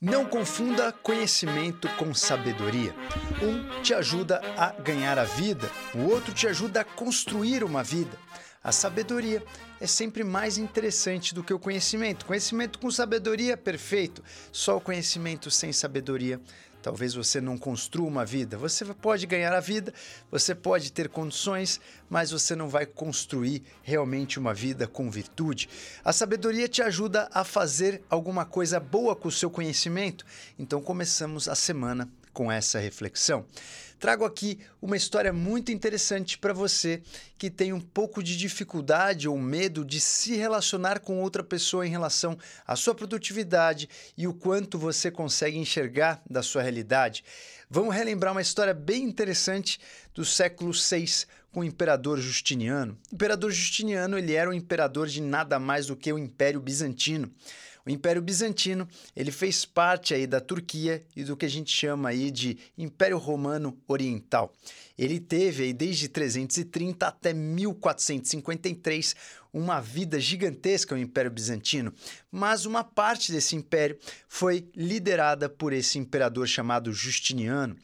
Não confunda conhecimento com sabedoria. Um te ajuda a ganhar a vida, o outro te ajuda a construir uma vida. A sabedoria é sempre mais interessante do que o conhecimento. Conhecimento com sabedoria, perfeito. Só o conhecimento sem sabedoria Talvez você não construa uma vida. Você pode ganhar a vida, você pode ter condições, mas você não vai construir realmente uma vida com virtude. A sabedoria te ajuda a fazer alguma coisa boa com o seu conhecimento. Então começamos a semana com essa reflexão trago aqui uma história muito interessante para você que tem um pouco de dificuldade ou medo de se relacionar com outra pessoa em relação à sua produtividade e o quanto você consegue enxergar da sua realidade. Vamos relembrar uma história bem interessante do século VI com o imperador Justiniano. O imperador Justiniano ele era o imperador de nada mais do que o Império Bizantino. O Império Bizantino, ele fez parte aí da Turquia e do que a gente chama aí de Império Romano Oriental. Ele teve aí desde 330 até 1453 uma vida gigantesca o Império Bizantino, mas uma parte desse império foi liderada por esse imperador chamado Justiniano.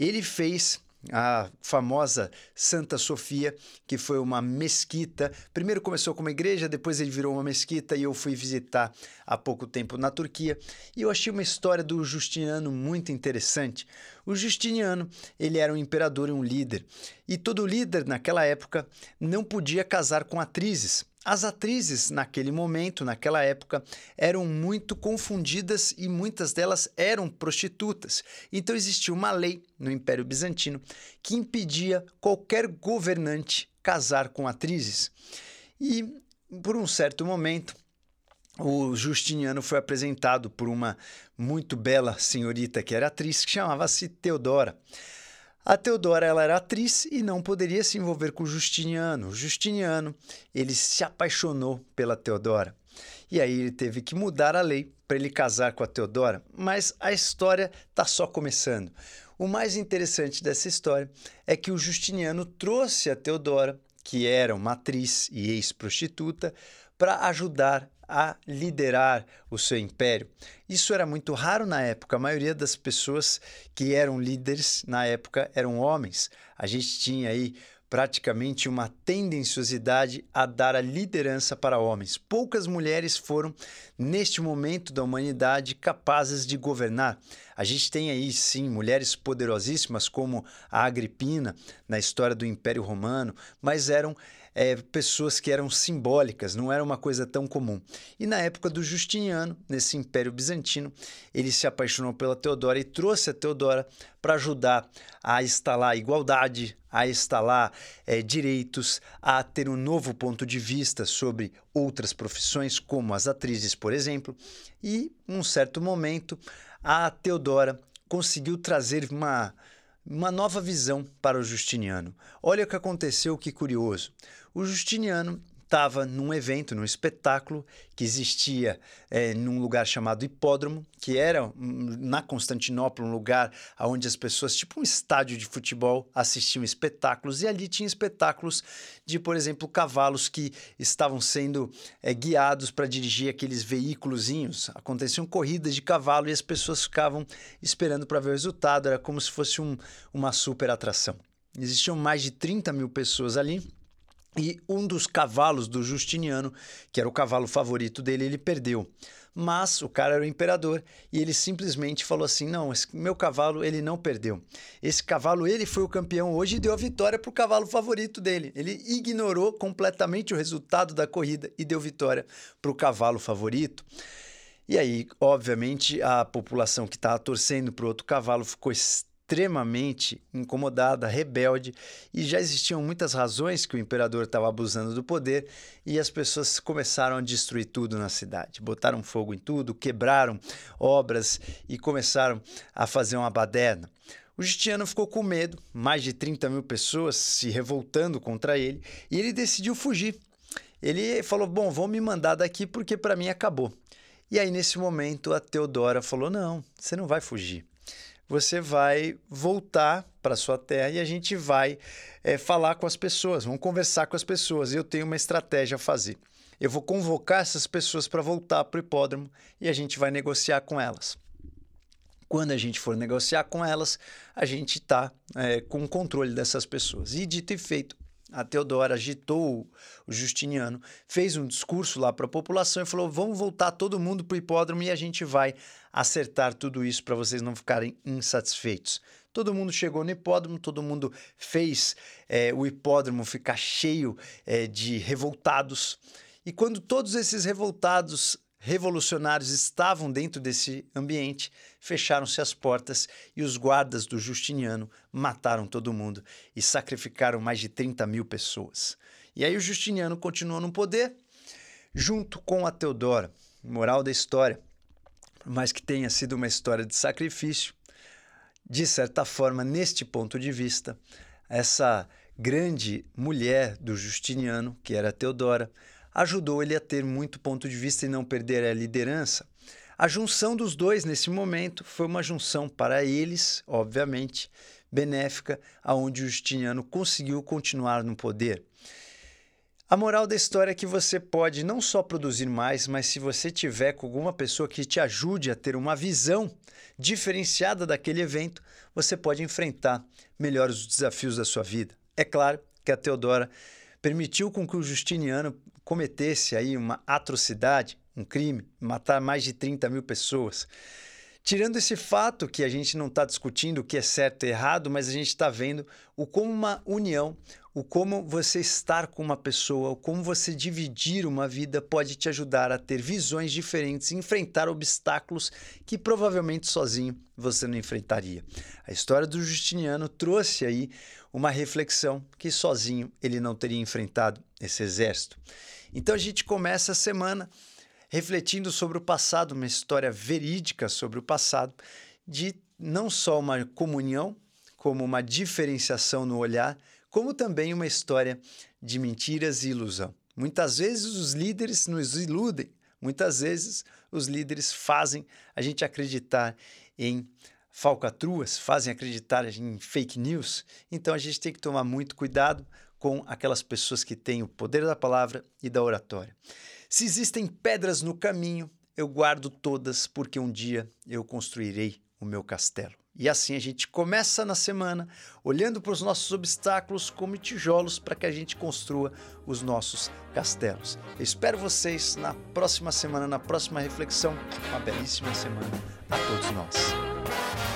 Ele fez a famosa Santa Sofia, que foi uma mesquita. Primeiro começou como igreja, depois ele virou uma mesquita e eu fui visitar há pouco tempo na Turquia e eu achei uma história do Justiniano muito interessante. O Justiniano, ele era um imperador e um líder, e todo líder naquela época não podia casar com atrizes. As atrizes, naquele momento, naquela época, eram muito confundidas e muitas delas eram prostitutas. Então existia uma lei no Império Bizantino que impedia qualquer governante casar com atrizes. E por um certo momento, o Justiniano foi apresentado por uma muito bela senhorita que era atriz, que chamava-se Teodora. A Teodora ela era atriz e não poderia se envolver com Justiniano. Justiniano ele se apaixonou pela Teodora. E aí ele teve que mudar a lei para ele casar com a Teodora, mas a história está só começando. O mais interessante dessa história é que o Justiniano trouxe a Teodora, que era uma atriz e ex-prostituta, para ajudar a liderar o seu império. Isso era muito raro na época. A maioria das pessoas que eram líderes na época eram homens. A gente tinha aí praticamente uma tendenciosidade a dar a liderança para homens. Poucas mulheres foram, neste momento da humanidade, capazes de governar. A gente tem aí, sim, mulheres poderosíssimas como a Agripina na história do Império Romano, mas eram é, pessoas que eram simbólicas, não era uma coisa tão comum. E na época do Justiniano, nesse Império Bizantino, ele se apaixonou pela Teodora e trouxe a Teodora para ajudar a instalar igualdade, a instalar é, direitos, a ter um novo ponto de vista sobre outras profissões, como as atrizes, por exemplo. E, num certo momento, a Teodora conseguiu trazer uma uma nova visão para o Justiniano. Olha o que aconteceu, que curioso. O Justiniano estava num evento, num espetáculo que existia é, num lugar chamado Hipódromo, que era hum, na Constantinopla um lugar onde as pessoas, tipo um estádio de futebol, assistiam espetáculos e ali tinha espetáculos de, por exemplo, cavalos que estavam sendo é, guiados para dirigir aqueles veículozinhos. Aconteciam corridas de cavalo e as pessoas ficavam esperando para ver o resultado. Era como se fosse um, uma super atração. Existiam mais de 30 mil pessoas ali e um dos cavalos do Justiniano, que era o cavalo favorito dele, ele perdeu. Mas o cara era o imperador e ele simplesmente falou assim: "Não, esse meu cavalo ele não perdeu. Esse cavalo ele foi o campeão hoje e deu a vitória para o cavalo favorito dele. Ele ignorou completamente o resultado da corrida e deu vitória para o cavalo favorito." E aí, obviamente, a população que estava torcendo para o outro cavalo ficou incomodada, rebelde, e já existiam muitas razões que o imperador estava abusando do poder e as pessoas começaram a destruir tudo na cidade. Botaram fogo em tudo, quebraram obras e começaram a fazer uma baderna. O Justiniano ficou com medo, mais de 30 mil pessoas se revoltando contra ele, e ele decidiu fugir. Ele falou: Bom, vão me mandar daqui porque para mim acabou. E aí, nesse momento, a Teodora falou: Não, você não vai fugir você vai voltar para sua terra e a gente vai é, falar com as pessoas, vamos conversar com as pessoas. Eu tenho uma estratégia a fazer. Eu vou convocar essas pessoas para voltar para o hipódromo e a gente vai negociar com elas. quando a gente for negociar com elas, a gente está é, com o controle dessas pessoas. E dito e feito, a Teodora agitou o Justiniano, fez um discurso lá para a população e falou: vamos voltar todo mundo para o hipódromo e a gente vai acertar tudo isso para vocês não ficarem insatisfeitos. Todo mundo chegou no hipódromo, todo mundo fez é, o hipódromo ficar cheio é, de revoltados. E quando todos esses revoltados revolucionários estavam dentro desse ambiente, fecharam-se as portas e os guardas do Justiniano mataram todo mundo e sacrificaram mais de 30 mil pessoas. E aí o Justiniano continuou no poder, junto com a Teodora. Moral da história, por mais que tenha sido uma história de sacrifício, de certa forma, neste ponto de vista, essa grande mulher do Justiniano, que era Teodora, ajudou ele a ter muito ponto de vista e não perder a liderança. A junção dos dois nesse momento foi uma junção para eles, obviamente, benéfica, aonde o Justiniano conseguiu continuar no poder. A moral da história é que você pode não só produzir mais, mas se você tiver com alguma pessoa que te ajude a ter uma visão diferenciada daquele evento, você pode enfrentar melhor os desafios da sua vida. É claro que a Teodora permitiu com que o Justiniano cometesse aí uma atrocidade, um crime, matar mais de 30 mil pessoas. Tirando esse fato que a gente não está discutindo o que é certo e errado, mas a gente está vendo o como uma união, o como você estar com uma pessoa, o como você dividir uma vida pode te ajudar a ter visões diferentes, enfrentar obstáculos que provavelmente sozinho você não enfrentaria. A história do Justiniano trouxe aí uma reflexão que sozinho ele não teria enfrentado esse exército. Então a gente começa a semana refletindo sobre o passado, uma história verídica sobre o passado, de não só uma comunhão, como uma diferenciação no olhar, como também uma história de mentiras e ilusão. Muitas vezes os líderes nos iludem, muitas vezes os líderes fazem a gente acreditar em falcatruas, fazem acreditar em fake news. Então a gente tem que tomar muito cuidado com aquelas pessoas que têm o poder da palavra e da oratória. Se existem pedras no caminho, eu guardo todas, porque um dia eu construirei o meu castelo. E assim a gente começa na semana olhando para os nossos obstáculos como tijolos para que a gente construa os nossos castelos. Eu espero vocês na próxima semana, na próxima reflexão. Uma belíssima semana a todos nós.